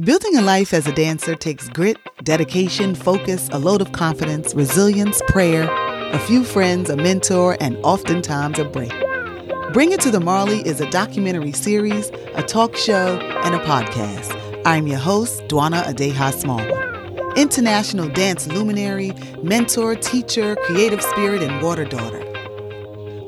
Building a life as a dancer takes grit, dedication, focus, a load of confidence, resilience, prayer, a few friends, a mentor, and oftentimes a break. Bring It to the Marley is a documentary series, a talk show, and a podcast. I'm your host, Dwana Adiaha Smallwood, international dance luminary, mentor, teacher, creative spirit, and water daughter.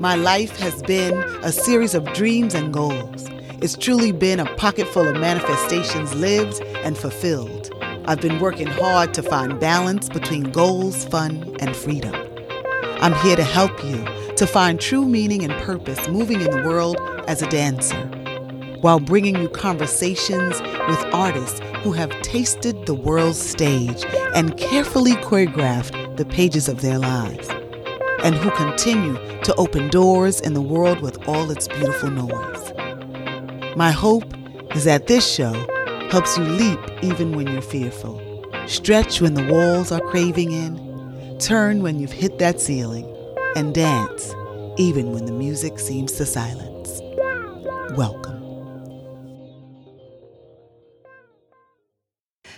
My life has been a series of dreams and goals. It's truly been a pocket full of manifestations lived and fulfilled. I've been working hard to find balance between goals, fun, and freedom. I'm here to help you to find true meaning and purpose moving in the world as a dancer, while bringing you conversations with artists who have tasted the world's stage and carefully choreographed the pages of their lives, and who continue to open doors in the world with all its beautiful noise. My hope is that this show helps you leap even when you're fearful, stretch when the walls are craving in, turn when you've hit that ceiling, and dance even when the music seems to silence. Welcome.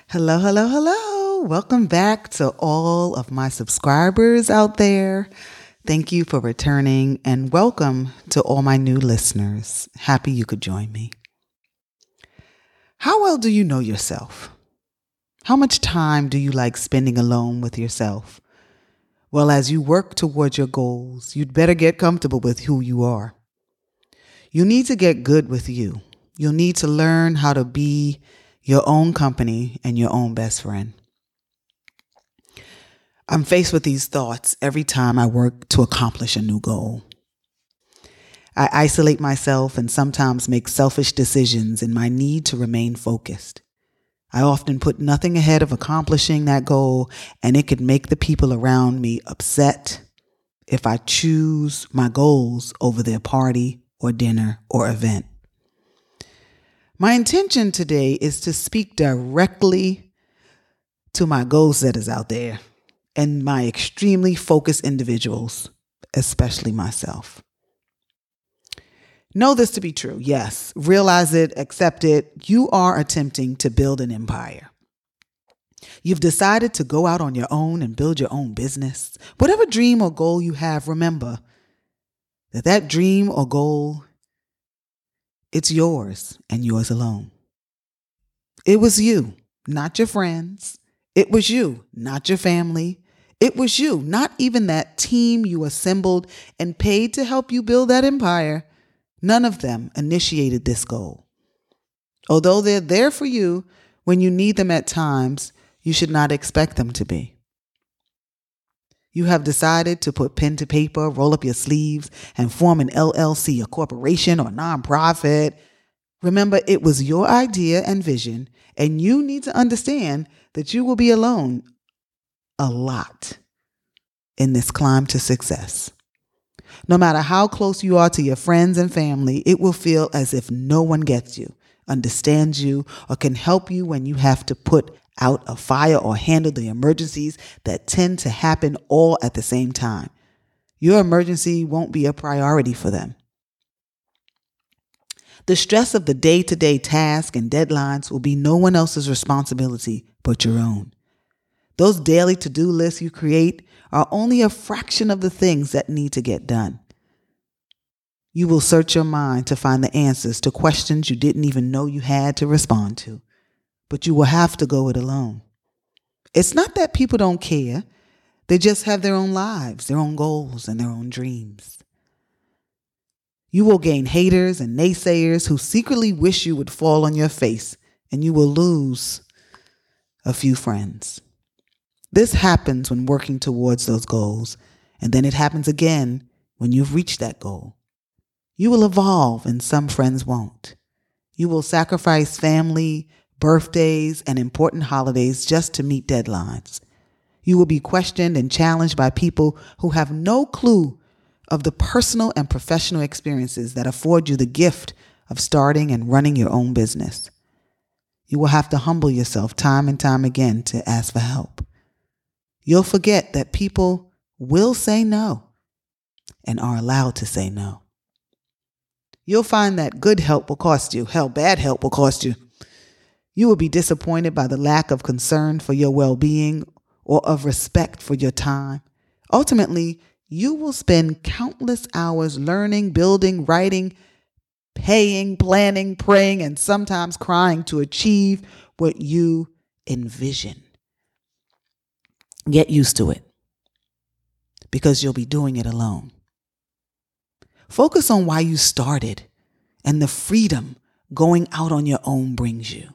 Hello, hello, hello. Welcome back to all of my subscribers out there. Thank you for returning and welcome to all my new listeners. Happy you could join me. How well do you know yourself? How much time do you like spending alone with yourself? Well, as you work towards your goals, you'd better get comfortable with who you are. You need to get good with you. You'll need to learn how to be your own company and your own best friend. I'm faced with these thoughts every time I work to accomplish a new goal. I isolate myself and sometimes make selfish decisions in my need to remain focused. I often put nothing ahead of accomplishing that goal, and it could make the people around me upset if I choose my goals over their party or dinner or event. My intention today is to speak directly to my goal setters out there and my extremely focused individuals, especially myself. Know this to be true. Yes. Realize it, accept it. You are attempting to build an empire. You've decided to go out on your own and build your own business. Whatever dream or goal you have, remember that that dream or goal it's yours and yours alone. It was you, not your friends, it was you, not your family. It was you, not even that team you assembled and paid to help you build that empire. None of them initiated this goal. Although they're there for you when you need them at times, you should not expect them to be. You have decided to put pen to paper, roll up your sleeves, and form an LLC, a corporation, or nonprofit. Remember, it was your idea and vision, and you need to understand that you will be alone a lot in this climb to success. No matter how close you are to your friends and family, it will feel as if no one gets you, understands you, or can help you when you have to put out a fire or handle the emergencies that tend to happen all at the same time. Your emergency won't be a priority for them. The stress of the day to day task and deadlines will be no one else's responsibility but your own. Those daily to do lists you create are only a fraction of the things that need to get done. You will search your mind to find the answers to questions you didn't even know you had to respond to, but you will have to go it alone. It's not that people don't care, they just have their own lives, their own goals, and their own dreams. You will gain haters and naysayers who secretly wish you would fall on your face, and you will lose a few friends. This happens when working towards those goals, and then it happens again when you've reached that goal. You will evolve, and some friends won't. You will sacrifice family, birthdays, and important holidays just to meet deadlines. You will be questioned and challenged by people who have no clue of the personal and professional experiences that afford you the gift of starting and running your own business. You will have to humble yourself time and time again to ask for help. You'll forget that people will say no and are allowed to say no. You'll find that good help will cost you. Hell, bad help will cost you. You will be disappointed by the lack of concern for your well being or of respect for your time. Ultimately, you will spend countless hours learning, building, writing, paying, planning, praying, and sometimes crying to achieve what you envision. Get used to it because you'll be doing it alone. Focus on why you started and the freedom going out on your own brings you.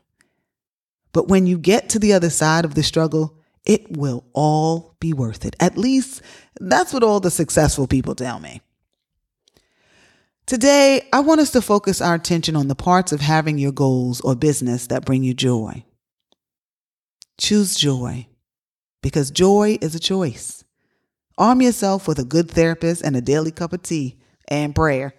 But when you get to the other side of the struggle, it will all be worth it. At least that's what all the successful people tell me. Today, I want us to focus our attention on the parts of having your goals or business that bring you joy. Choose joy because joy is a choice. Arm yourself with a good therapist and a daily cup of tea and prayer.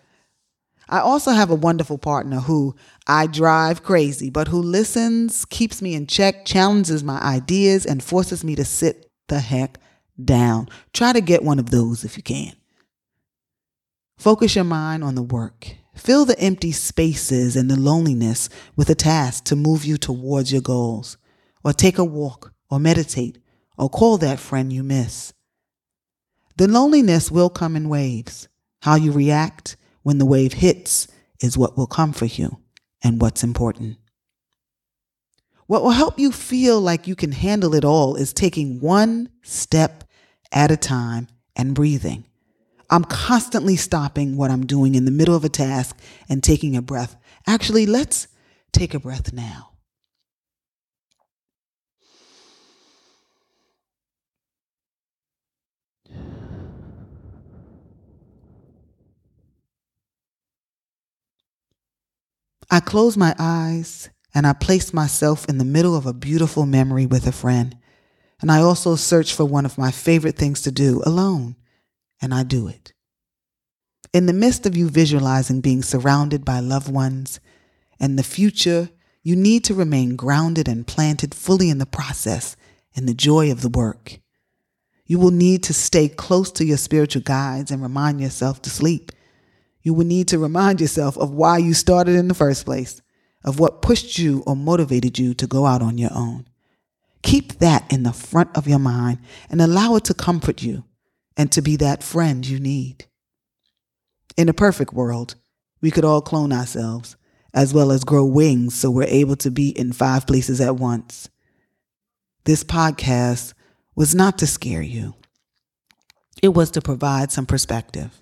I also have a wonderful partner who I drive crazy, but who listens, keeps me in check, challenges my ideas, and forces me to sit the heck down. Try to get one of those if you can. Focus your mind on the work. Fill the empty spaces and the loneliness with a task to move you towards your goals. Or take a walk, or meditate, or call that friend you miss. The loneliness will come in waves. How you react when the wave hits is what will come for you and what's important. What will help you feel like you can handle it all is taking one step at a time and breathing. I'm constantly stopping what I'm doing in the middle of a task and taking a breath. Actually, let's take a breath now. I close my eyes and I place myself in the middle of a beautiful memory with a friend. And I also search for one of my favorite things to do alone and I do it. In the midst of you visualizing being surrounded by loved ones and the future, you need to remain grounded and planted fully in the process and the joy of the work. You will need to stay close to your spiritual guides and remind yourself to sleep. You will need to remind yourself of why you started in the first place, of what pushed you or motivated you to go out on your own. Keep that in the front of your mind and allow it to comfort you and to be that friend you need. In a perfect world, we could all clone ourselves, as well as grow wings so we're able to be in five places at once. This podcast was not to scare you, it was to provide some perspective.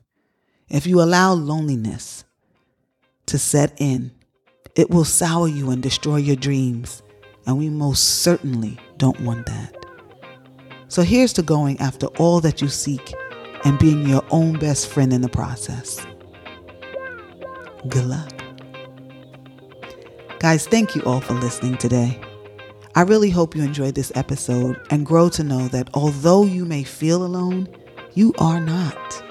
If you allow loneliness to set in, it will sour you and destroy your dreams, and we most certainly don't want that. So here's to going after all that you seek and being your own best friend in the process. Good luck. Guys, thank you all for listening today. I really hope you enjoyed this episode and grow to know that although you may feel alone, you are not.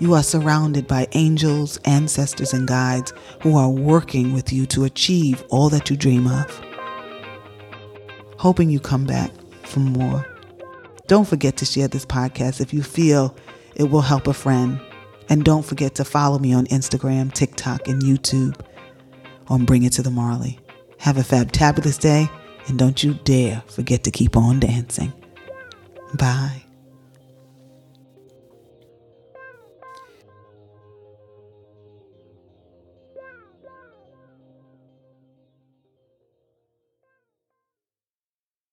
You are surrounded by angels, ancestors, and guides who are working with you to achieve all that you dream of. Hoping you come back for more. Don't forget to share this podcast if you feel it will help a friend. And don't forget to follow me on Instagram, TikTok, and YouTube on Bring It to the Marley. Have a fabulous day, and don't you dare forget to keep on dancing. Bye.